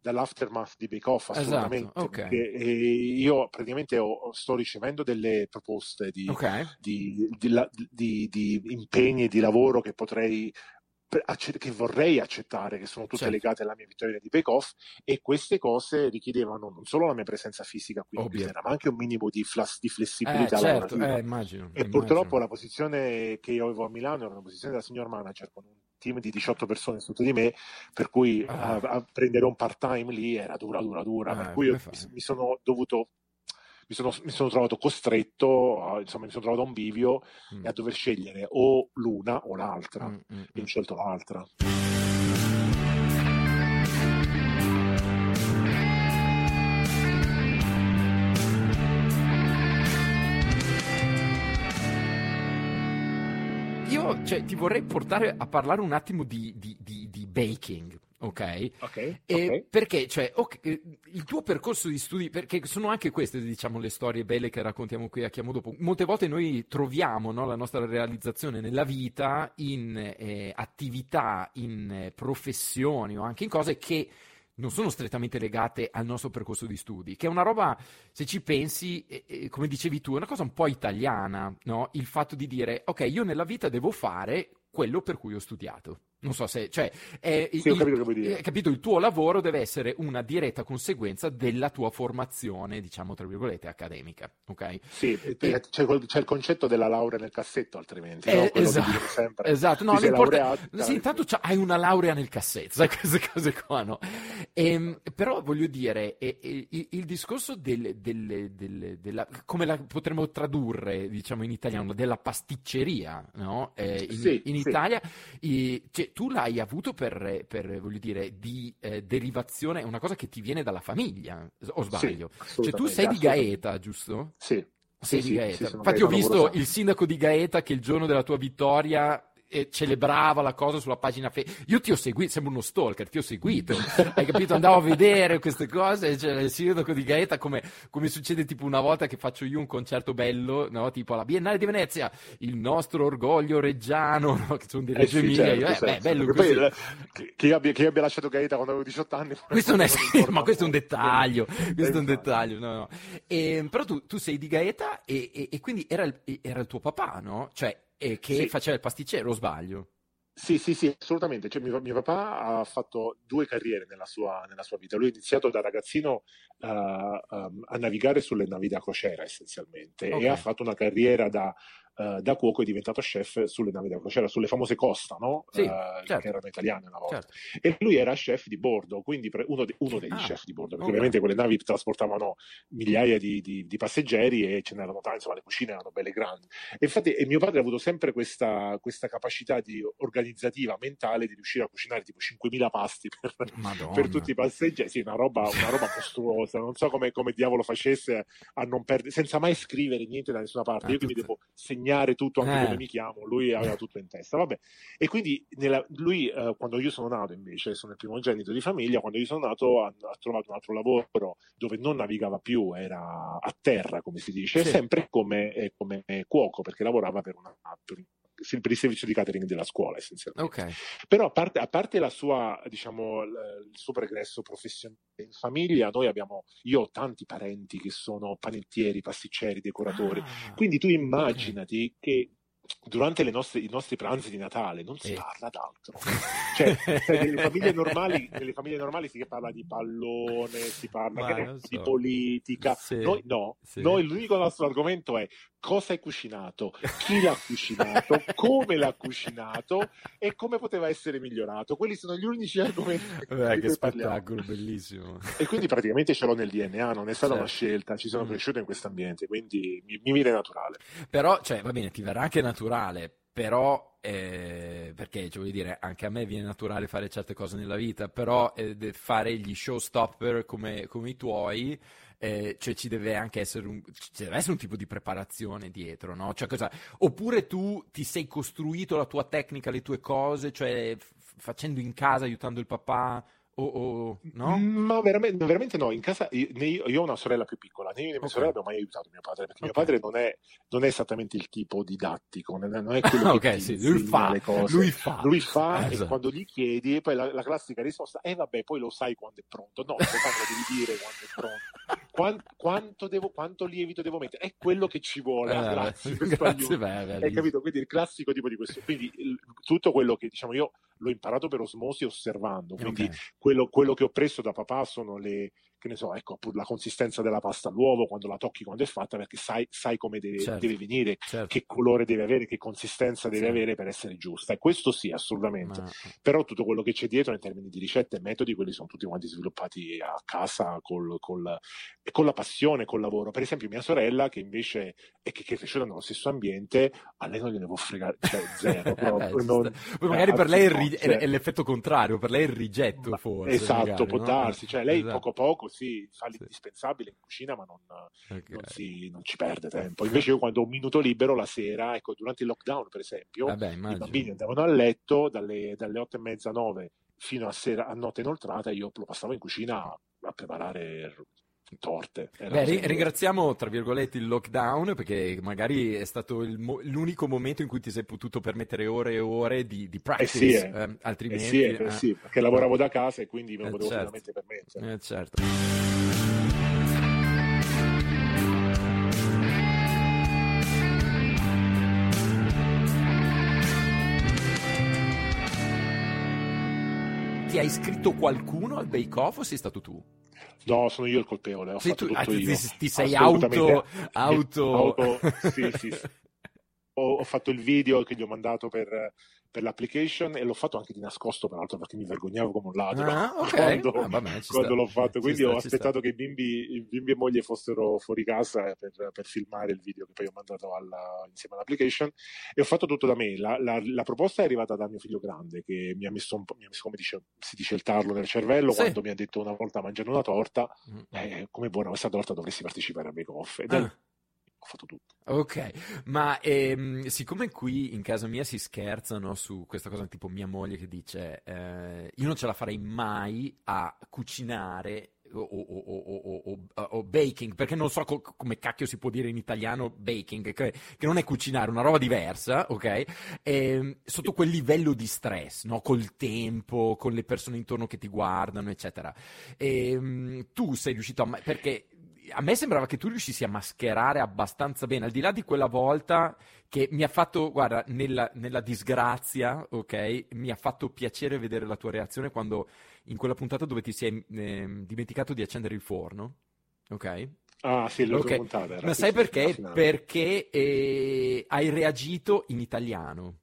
dall'aftermath di Bake Off esatto, assolutamente esatto, okay. io praticamente ho, sto ricevendo delle proposte di, okay. di, di, di, impegni di lavoro che potrei che vorrei accettare, che sono tutte certo. legate alla mia vittoria di Bake Off e queste cose richiedevano non solo la mia presenza fisica qui Ovvio. in Inghilterra, ma anche un minimo di, flas- di flessibilità eh, certo. eh, immagino, e immagino. purtroppo la posizione che io avevo a Milano era una posizione da senior manager con un team di 18 persone sotto di me, per cui ah. a, a prendere un part time lì era dura, dura, dura. Ah, per cui mi, mi, sono dovuto. Mi sono, mi sono trovato costretto, insomma, mi sono trovato a un bivio mm. a dover scegliere o l'una o l'altra. Mm, mm, e ho mm. scelto l'altra. Cioè, ti vorrei portare a parlare un attimo di, di, di, di baking. Ok? Ok. okay. Perché, cioè, okay, il tuo percorso di studi, perché sono anche queste, diciamo, le storie belle che raccontiamo qui a Chiamo Dopo. Molte volte noi troviamo no, la nostra realizzazione nella vita in eh, attività, in eh, professioni o anche in cose che non sono strettamente legate al nostro percorso di studi, che è una roba, se ci pensi, eh, come dicevi tu, è una cosa un po' italiana, no? Il fatto di dire, ok, io nella vita devo fare quello per cui ho studiato. Non so se, cioè, è, Sì, il, capito eh, capito, il tuo lavoro deve essere una diretta conseguenza della tua formazione, diciamo, tra virgolette, accademica, ok? Sì, perché c'è, c'è il concetto della laurea nel cassetto, altrimenti. Eh, no? Esatto, esatto, no, Ti sei l'importa- laureato, sì, intanto hai una laurea nel cassetto, sai queste cose qua, no? Ehm, però voglio dire, eh, il, il discorso del, del- del- della, come la potremmo tradurre, diciamo in italiano, della pasticceria, no? Eh, in, Sì, in sì. Italia, eh, cioè, tu l'hai avuto per, per, voglio dire, di eh, derivazione, è una cosa che ti viene dalla famiglia, o sbaglio? Sì, cioè, tu sei di. Gaeta, giusto? Sì. Sei sì, di Gaeta. Infatti ho visto il sindaco di Gaeta che il giorno della tua vittoria eh, celebrava la cosa sulla pagina Facebook. Io ti ho seguito, sembra uno stalker, ti ho seguito. Hai capito? Andavo a vedere queste cose, cioè il sindaco di Gaeta come, come succede tipo una volta che faccio io un concerto bello, no? tipo alla Biennale di Venezia, il nostro orgoglio reggiano, no? che sono di Eh Reggio sì, Emilia. certo, Io, eh, certo. beh, bello così. poi, eh, chi- abbia, chi abbia lasciato Gaeta quando avevo 18 anni Questo non è, non ma questo è un dettaglio, Eh, questo è un dettaglio, no, no. E, però tu, tu sei di Gaeta e, e- e quindi era il, era il tuo papà, no? Cioè, eh, che Sì. faceva il pasticcere, o sbaglio? Sì, sì, sì, assolutamente. Cioè, mio, mio papà ha fatto due carriere nella sua, nella sua vita. Lui ha iniziato da ragazzino eh, um, a navigare sulle navi da crociera essenzialmente Ok. e ha fatto una carriera da, eh, da cuoco è diventato chef sulle navi da crociera, sulle famose Costa, no? Sì, Eh, certo. che erano italiane una volta. Certo. E lui era chef di bordo, quindi pre- uno, de- uno degli Ah, chef di bordo, perché ok. ovviamente quelle navi trasportavano migliaia di, di- di passeggeri e ce n'erano tanti, insomma le cucine erano belle grandi. E infatti e mio padre ha avuto sempre questa, questa capacità di, organizzativa, mentale, di riuscire a cucinare tipo 5.000 pasti per, per tutti i passeggeri. Sì, una roba, una roba mostruosa. Non so come, come diavolo facesse a non perdere, senza mai scrivere niente da nessuna parte. Ah, Io quindi tutto- devo segnare tutto anche Eh. come mi chiamo. Lui aveva tutto in testa. Vabbè. E quindi nella- lui, eh, quando io sono nato, invece, sono il primogenito di famiglia, quando io sono nato ha, ha trovato un altro lavoro dove non navigava più, era a terra, come si dice, Sì. sempre come, eh, come cuoco, perché lavorava per, una, per, per il servizio di catering della scuola, essenzialmente. Ok. Però a parte, a parte la sua, diciamo, il suo progresso professionale in famiglia, noi abbiamo, io ho tanti parenti che sono panettieri, pasticceri, decoratori. Ah, Quindi tu immaginati che durante le nostre- i nostri pranzi di Natale non si Eh. parla d'altro. Cioè, sai, nelle, famiglie normali, nelle famiglie normali si parla di pallone, si parla so. di politica. Sì. Noi no, Sì. noi l'unico nostro argomento è cosa hai cucinato, chi l'ha cucinato, come l'ha cucinato e come poteva essere migliorato. Quelli sono gli unici argomenti di che cui parliamo. spettacolo, bellissimo. E quindi praticamente ce l'ho nel DNA, non è stata Certo. una scelta, ci sono Mm. cresciuto in questo ambiente, quindi mi, mi viene naturale. Però, cioè, va bene, ti verrà anche naturale, però, eh, perché, cioè, voglio dire, anche a me viene naturale fare certe cose nella vita, però eh, fare gli showstopper come, come i tuoi, eh, cioè ci deve anche essere un, ci deve essere un tipo di preparazione dietro, no? Cioè, cosa, oppure tu ti sei costruito la tua tecnica, le tue cose, cioè f- facendo in casa, aiutando il papà, o, o- no? Ma veramente, veramente no, in casa io, io, ho una sorella più piccola, né io né mia Ok. sorella abbiamo mai aiutato mio padre, perché Ok. mio padre non è, non è esattamente il tipo didattico, non è, non è quello Ah, che sì, lui fa, le cose. lui fa. Lui fa Eh, e esatto. quando gli chiedi, poi la, la classica risposta è vabbè, poi lo sai quando è pronto. No, lo sai, lo devi dire quando è pronto. Quan- quanto, devo, quanto lievito devo mettere? È quello che ci vuole. Eh, grazie, Grazie, beh, Hai capito? Quindi il classico tipo di questo. Quindi il- tutto quello che diciamo io l'ho imparato per osmosi osservando. Quindi Ok. quello, quello che ho preso da papà sono le, che ne so, ecco, la consistenza della pasta all'uovo quando la tocchi quando è fatta, perché sai, sai come deve, Certo. deve venire, Certo. che colore deve avere, che consistenza deve Sì. avere per essere giusta. E questo sì, assolutamente. Ma- Però tutto quello che c'è dietro in termini di ricette e metodi, quelli sono tutti quanti sviluppati a casa col, col- e con la passione, col lavoro. Per esempio, mia sorella, che invece è che, che è cresciuta nello stesso ambiente, a lei non gliene può fregare, cioè zero. Eh, ci non-. Poi magari per lei è, ri- è- cioè- è l'effetto contrario, per lei è il rigetto ma- forse. esatto, magari, può no? darsi. Cioè, lei Esatto. poco a poco sì, fa Sì. l'indispensabile in cucina, ma non, Ok. non si- non ci perde tempo. Invece, io quando ho un minuto libero la sera, ecco, durante il lockdown, per esempio, Vabbè, i bambini andavano a letto dalle, dalle 8 e mezza, 9 fino a, sera, a notte inoltrata, io lo passavo in cucina a, preparare torte. Beh, ri- ringraziamo tra virgolette il lockdown perché magari è stato mo- l'unico momento in cui ti sei potuto permettere ore e ore di, di Eh practice, sì, eh. ehm, Eh altrimenti... sì, eh, eh. sì, perché lavoravo da casa e quindi me lo Eh, potevo certo. finalmente permettere. Eh, certo. ti ha iscritto qualcuno al Bake Off o sei stato tu? No, sono io il colpevole, ho Sei fatto tu- tutto ah, ti- io. ti sei Assolutamente. auto- auto- sì, sì, sì. Ho, ho fatto il video che gli ho mandato per, per l'application e l'ho fatto anche di nascosto, peraltro, perché mi vergognavo come un ladro Ah, ok. quando, Ah, vabbè, quando l'ho fatto. Quindi sta, ho aspettato che i bimbi, bimbi e moglie fossero fuori casa per, per filmare il video che poi ho mandato alla- insieme all'application e ho fatto tutto da me. La, la- la proposta è arrivata da mio figlio grande che mi ha messo, un po', mi ha messo come dice- si dice, il tarlo nel cervello Sì. quando mi ha detto una volta mangiando una torta Mm. eh, come buona questa torta dovresti partecipare a Bake Off ed è- Ah. Ho fatto tutto. Ok, ma ehm, siccome qui in casa mia si scherzano su questa cosa, tipo mia moglie che dice eh, io non ce la farei mai a cucinare o, o- o- o- baking, perché non so co- come cacchio si può dire in italiano baking, che, che non è cucinare, una roba diversa, ok? Ehm, sotto quel livello di stress, no? Col tempo, con le persone intorno che ti guardano, eccetera. Ehm, tu sei riuscito a... perché a me sembrava che tu riuscissi a mascherare abbastanza bene, al di là di quella volta che mi ha fatto, guarda, nella, nella disgrazia, ok, mi ha fatto piacere vedere la tua reazione quando in quella puntata dove ti sei ehm, dimenticato di accendere il forno, ok? Ah sì, l'ho Ok, montata. era, Ma sai perché? Perché eh, hai reagito in italiano.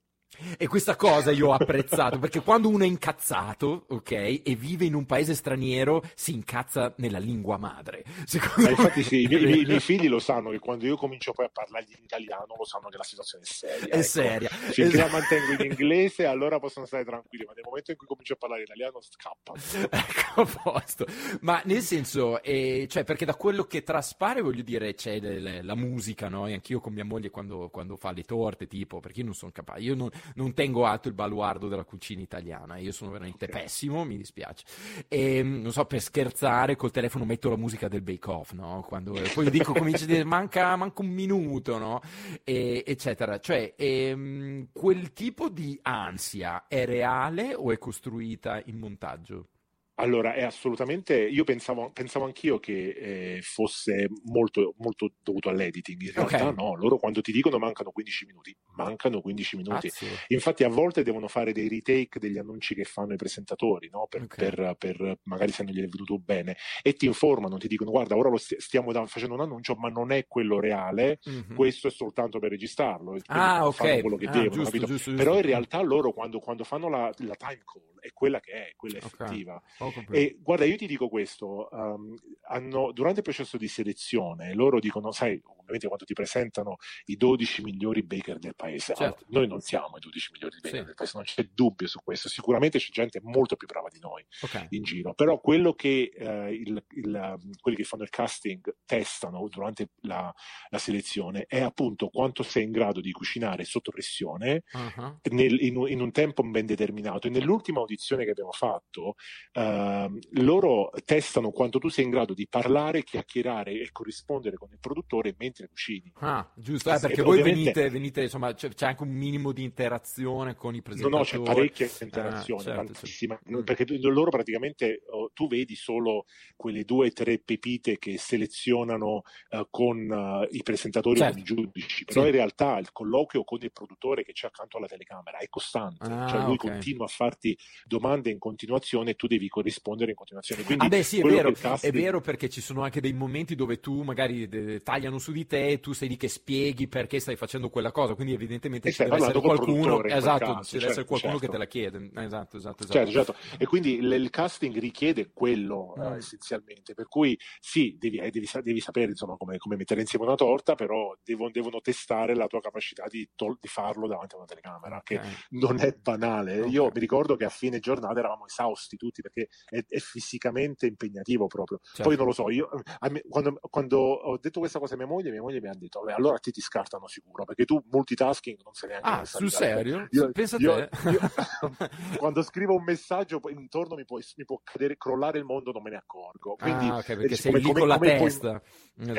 E questa cosa io ho apprezzato, perché quando uno è incazzato, ok, e vive in un paese straniero, si incazza nella lingua madre. Secondo Ma infatti me- sì, i miei, i miei- figli lo sanno che quando io comincio poi a parlargli in italiano lo sanno che la situazione è seria. È ecco. seria. Finché Esatto. la mantengo in inglese allora possono stare tranquilli, ma nel momento in cui comincio a parlare italiano scappano. Ecco, a posto. Ma nel senso, eh, cioè, perché da quello che traspare, voglio dire, c'è le- le- la musica, no? E anch'io con mia moglie quando, quando fa le torte, tipo, perché io non sono capace, io non, non tengo alto il baluardo della cucina italiana, io sono veramente pessimo, mi dispiace. E, non so, per scherzare, col telefono metto la musica del Bake Off, no? Quando, e poi dico, comincio a dire, manca, manca un minuto, no? E- eccetera. Cioè, ehm, quel tipo di ansia è reale o è costruita in montaggio? Allora, è assolutamente. Io pensavo, pensavo anch'io che eh, fosse molto, molto dovuto all'editing. In realtà, Ok. no. Loro quando ti dicono mancano 15 minuti, mancano 15 minuti. Cazzo. Infatti, a volte devono fare dei retake degli annunci che fanno i presentatori, no? per, Ok. per- per- magari se non gli è venuto bene, e ti informano, ti dicono: Guarda, ora lo sti- stiamo da- facendo un annuncio, ma non è quello reale. Mhm. Questo è soltanto per registrarlo. Ah, ok. quello che Ah, devono, giusto, giusto, giusto. Però in realtà loro quando, quando fanno la, la time call è quella che è, quella effettiva. Capito. E guarda, io ti dico questo: um, hanno- durante il processo di selezione, loro dicono, sai, ovviamente quando ti presentano i 12 migliori baker del paese, Certo. noi non siamo i 12 migliori baker Sì. del paese, non c'è dubbio su questo. Sicuramente c'è gente molto più brava di noi Ok. in giro, però quello che eh, il- il, quelli che fanno il casting testano durante la, la selezione è appunto quanto sei in grado di cucinare sotto pressione Ah, nel- in, un, in un tempo ben determinato. E nell'ultima audizione che abbiamo fatto, ehm, loro testano quanto tu sei in grado di parlare, chiacchierare e corrispondere con il produttore mentre cucini. Ah, giusto, eh, perché voi venite, venite, insomma, c'è, c'è anche un minimo di interazione con i No, presentatori. no, c'è parecchia interazione, Ah, certo, tantissima, certo. Mm. perché loro praticamente oh, tu vedi solo quelle due o tre pepite che selezionano eh, con eh, i presentatori o Certo. con i giudici, però Sì. in realtà il colloquio con il produttore che c'è accanto alla telecamera è costante, Ah, cioè lui ok. continua a farti domande in continuazione e tu devi corrispondere in continuazione. Quindi Ah beh sì, è vero, casting- è vero perché ci sono anche dei momenti dove tu magari eh, tagliano su di te e tu sei lì che spieghi perché stai facendo quella cosa, quindi evidentemente E ci stai deve essere col qualcuno, esatto, caso, ci deve essere certo, qualcuno che certo. te la chiede, esatto, esatto, esatto. Certo, certo. E quindi il, il casting richiede quello eh, Mm. essenzialmente, per cui sì, devi, eh, devi devi sapere insomma come, come mettere insieme una torta, però devo- devono testare la tua capacità di, tol- di farlo davanti a una telecamera, che Ok. non è banale. Io Ok. mi ricordo che a fine giornata eravamo esausti tutti perché è, è fisicamente impegnativo proprio. Certo. Poi non lo so, io me- quando, quando ho detto questa cosa a mia moglie, mia moglie mi ha detto, "Vabbè, allora te ti scartano sicuro, perché tu multitasking non sei neanche Ah, sul a fare." serio? Io- Pensa io- te. io- quando scrivo un messaggio intorno mi può, mi può cadere, crollare il mondo, non me ne accorgo. Quindi, ah, ok, perché dice, sei come- lì come- con la come puoi- testa.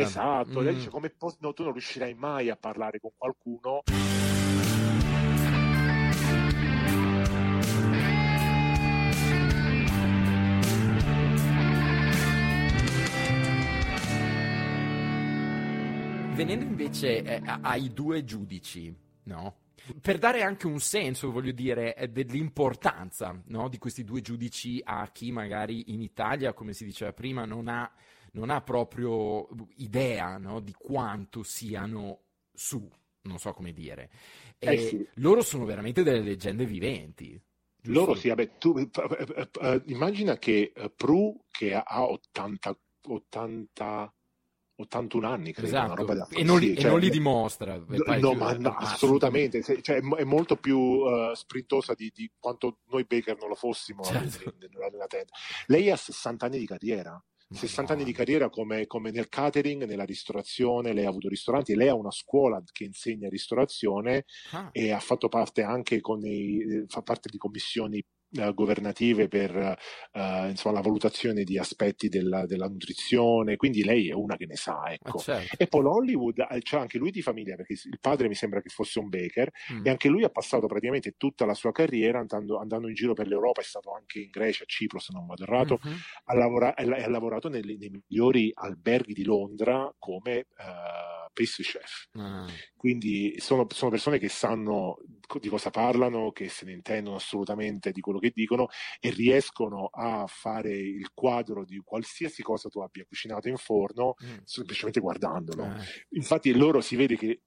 Esatto, lei Mm. dice come po- no, tu non riuscirai mai a parlare con qualcuno Venendo invece eh, ai due giudici, no? Per dare anche un senso, voglio dire, eh, dell'importanza no, di questi due giudici a chi magari in Italia, come si diceva prima, non ha, non ha proprio idea no, di quanto siano su, non so come dire. E Eh sì. loro sono veramente delle leggende viventi. giusto? Loro sì, vabbè, tu eh, eh, immagina che Pru, che ha 80, 80, 81 anni, credo, Esatto, e non, li, sì, e cioè, non li dimostra. No, ma no, assolutamente, cioè, è mo- è molto più eh, sprintosa di, di quanto noi Baker non lo fossimo Certo. nella, nella tenda. Lei ha 60 anni di carriera, 60 anni di carriera come, come nel catering, nella ristorazione, lei ha avuto ristoranti, lei ha una scuola che insegna ristorazione Ah, e ha fatto parte anche con i, fa parte di commissioni eh, governative per eh, insomma, la valutazione di aspetti della, della nutrizione, quindi lei è una che ne sa, eh, ecco. certo. E poi l'Hollywood eh, c'è anche lui di famiglia, perché il padre mi sembra che fosse un baker, Mm. e anche lui ha passato praticamente tutta la sua carriera andando, andando in giro per l'Europa, è stato anche in Grecia, Cipro se non vado errato, Mhm. ha, lavora- ha lavorato nelle- nei migliori alberghi di Londra come eh, pastry chef. Ah. Quindi sono, sono persone che sanno di cosa parlano, che se ne intendono assolutamente di quello che dicono e riescono a fare il quadro di qualsiasi cosa tu abbia cucinato in forno Mm. semplicemente guardandolo. Eh. Infatti loro si vede che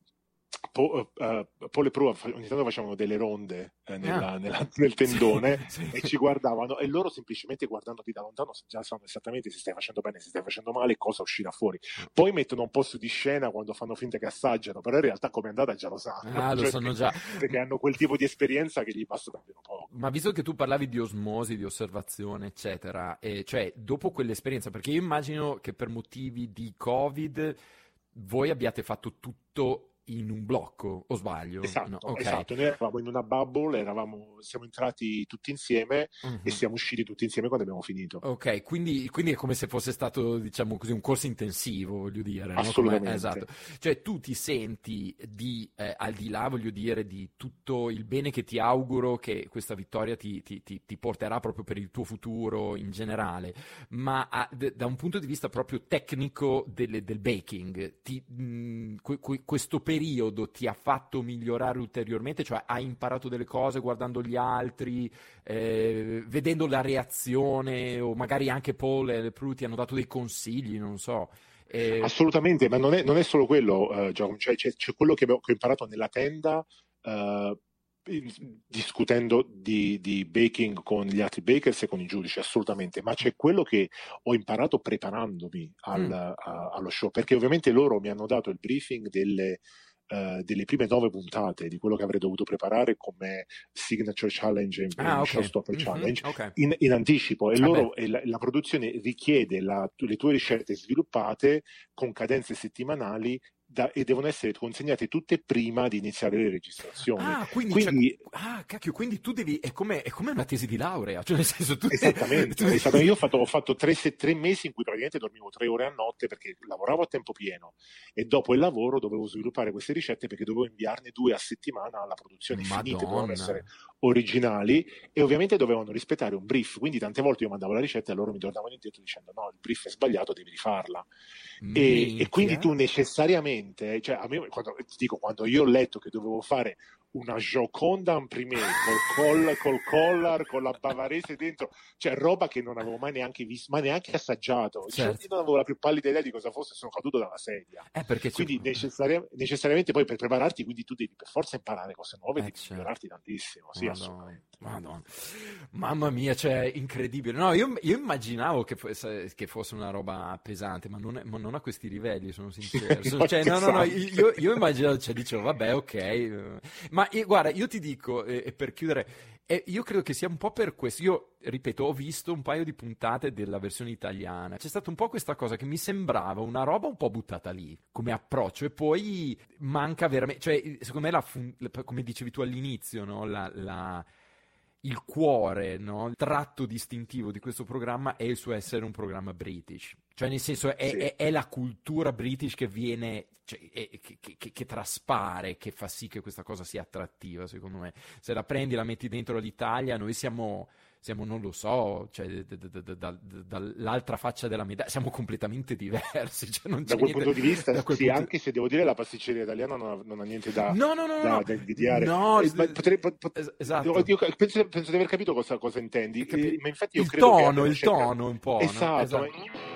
Po- eh, Paul e Pro ogni tanto facevano delle ronde eh, nella- Ah. nella- nel tendone Sì, sì. e ci guardavano e loro semplicemente guardandoti da lontano già sanno esattamente se stai facendo bene, se stai facendo male cosa uscirà fuori. Poi mettono un po' su di scena quando fanno finta che assaggiano, però in realtà come è andata già lo sanno. Ah, lo Cioè, sanno già. Perché hanno quel tipo di esperienza che gli basta davvero poco. Ma visto che tu parlavi di osmosi, di osservazione, eccetera, e cioè dopo quell'esperienza, perché io immagino che per motivi di Covid voi abbiate fatto tutto in un blocco, o sbaglio? Esatto, No, ok. esatto. Noi eravamo in una bubble, eravamo, siamo entrati tutti insieme Mhm. e siamo usciti tutti insieme quando abbiamo finito. Ok, quindi, quindi è come se fosse stato, diciamo così, un corso intensivo, voglio dire. no? Assolutamente. Come- esatto. Cioè tu ti senti di, eh, al di là, voglio dire, di tutto il bene che ti auguro che questa vittoria ti, ti- ti- ti porterà proprio per il tuo futuro in generale, ma a- d- da un punto di vista proprio tecnico del, del baking, mh, que- que- questo periodo ti ha fatto migliorare ulteriormente, cioè hai imparato delle cose guardando gli altri, eh, vedendo la reazione o magari anche Paul e Prue ti hanno dato dei consigli, non so. Eh, Assolutamente, ma non è, non è solo quello, eh, Giacomo, cioè, c'è, c'è quello che, abbiamo- che ho imparato nella tenda, in- discutendo di, di baking con gli altri bakers e con i giudici, assolutamente, ma c'è quello che ho imparato preparandomi al- Mm. a- allo show, perché ovviamente loro mi hanno dato il briefing delle, eh, delle prime nove puntate di quello che avrei dovuto preparare come signature challenge e ah, ok. showstopper Mhm, challenge ok. in, in anticipo e, Ah, loro, e la, la produzione richiede la- le tue ricette sviluppate con cadenze settimanali da- e devono essere consegnate tutte prima di iniziare le registrazioni. Ah, quindi, Quindi- cioè, ah, cacchio, quindi tu devi, è come, è come una tesi di laurea, cioè nel senso tu Esattamente, tu devi- esattamente. io ho fatto, ho fatto tre, se- tre mesi in cui praticamente dormivo tre ore a notte perché lavoravo a tempo pieno e dopo il lavoro dovevo sviluppare queste ricette perché dovevo inviarne due a settimana alla produzione finite, dovevano Madonna. essere originali e ovviamente dovevano rispettare un brief, quindi tante volte io mandavo la ricetta e loro mi tornavano indietro dicendo no, il brief è sbagliato, devi rifarla. E, e quindi tu necessariamente, cioè a me, quando, ti dico, quando io ho letto che dovevo fare una Gioconda en primé col, coll- col collar, con la bavarese dentro, cioè roba che non avevo mai neanche visto, ma neanche assaggiato. Cioè, Certo. io non avevo la più pallida idea di cosa fosse, sono caduto dalla sedia. Eh, Quindi necessari- necessariamente poi per prepararti, quindi tu devi per forza imparare cose nuove, Eh, devi certo. migliorarti tantissimo. Sì, Madonna, assolutamente. Madonna. Mamma mia, cioè, incredibile. No, io, io immaginavo che fosse, che fosse una roba pesante, ma non, è- ma non a questi livelli, sono sincero. No, Cioè, no, no, no, pesante. io, io immaginavo, cioè, dicevo, vabbè, ok. Ma eh, guarda, io ti dico, e e per chiudere, eh, io credo che sia un po' per questo. Io, ripeto, ho visto un paio di puntate della versione italiana. C'è stata un po' questa cosa che mi sembrava una roba un po' buttata lì come approccio, e poi manca veramente. Cioè, secondo me, la fun- come dicevi tu all'inizio, no? la- la il cuore, no? il tratto distintivo di questo programma è il suo essere un programma british. Cioè, nel senso, è, Sì. è- è la cultura british che viene, cioè, è- che, che- che- che traspare, che fa sì che questa cosa sia attrattiva, secondo me. Se la prendi e la metti dentro l'Italia, noi siamo, siamo non lo so, cioè, dall'altra faccia della medaglia, siamo completamente diversi. Cioè da quel punto di vista, sì, punto... anche se devo dire la pasticceria italiana non ha, non ha niente da, no, no, no, da, no. da invidiare. No, eh, potrei, esatto. Io penso, penso, di aver capito cosa, cosa intendi, Capi- eh, ma infatti io il credo tono, che il tono un po'. Esatto. No? esatto.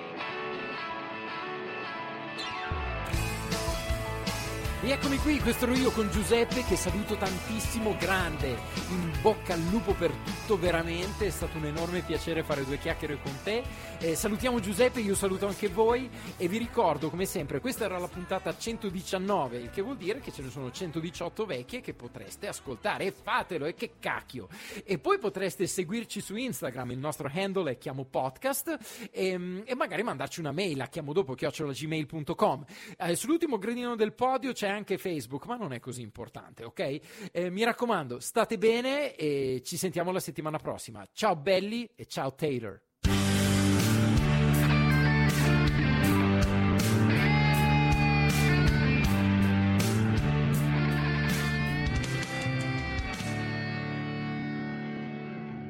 Ma... Rieccomi qui, questo ero io con Giuseppe che saluto tantissimo, grande, in bocca al lupo per tutto veramente, è stato un enorme piacere fare due chiacchiere con te. Eh, salutiamo Giuseppe, io saluto anche voi e vi ricordo come sempre, questa era la puntata 119, il che vuol dire che ce ne sono 118 vecchie che potreste ascoltare e fatelo e che cacchio. E poi potreste seguirci su Instagram, il nostro handle è chiamo podcast e, e magari mandarci una mail a chiamo dopo chiocciolagmail.com. Eh, sull'ultimo gradino del podio c'è anche Facebook, ma non è così importante, ok? Eh, mi raccomando, state bene e ci sentiamo la settimana prossima. Ciao belli e ciao Taylor.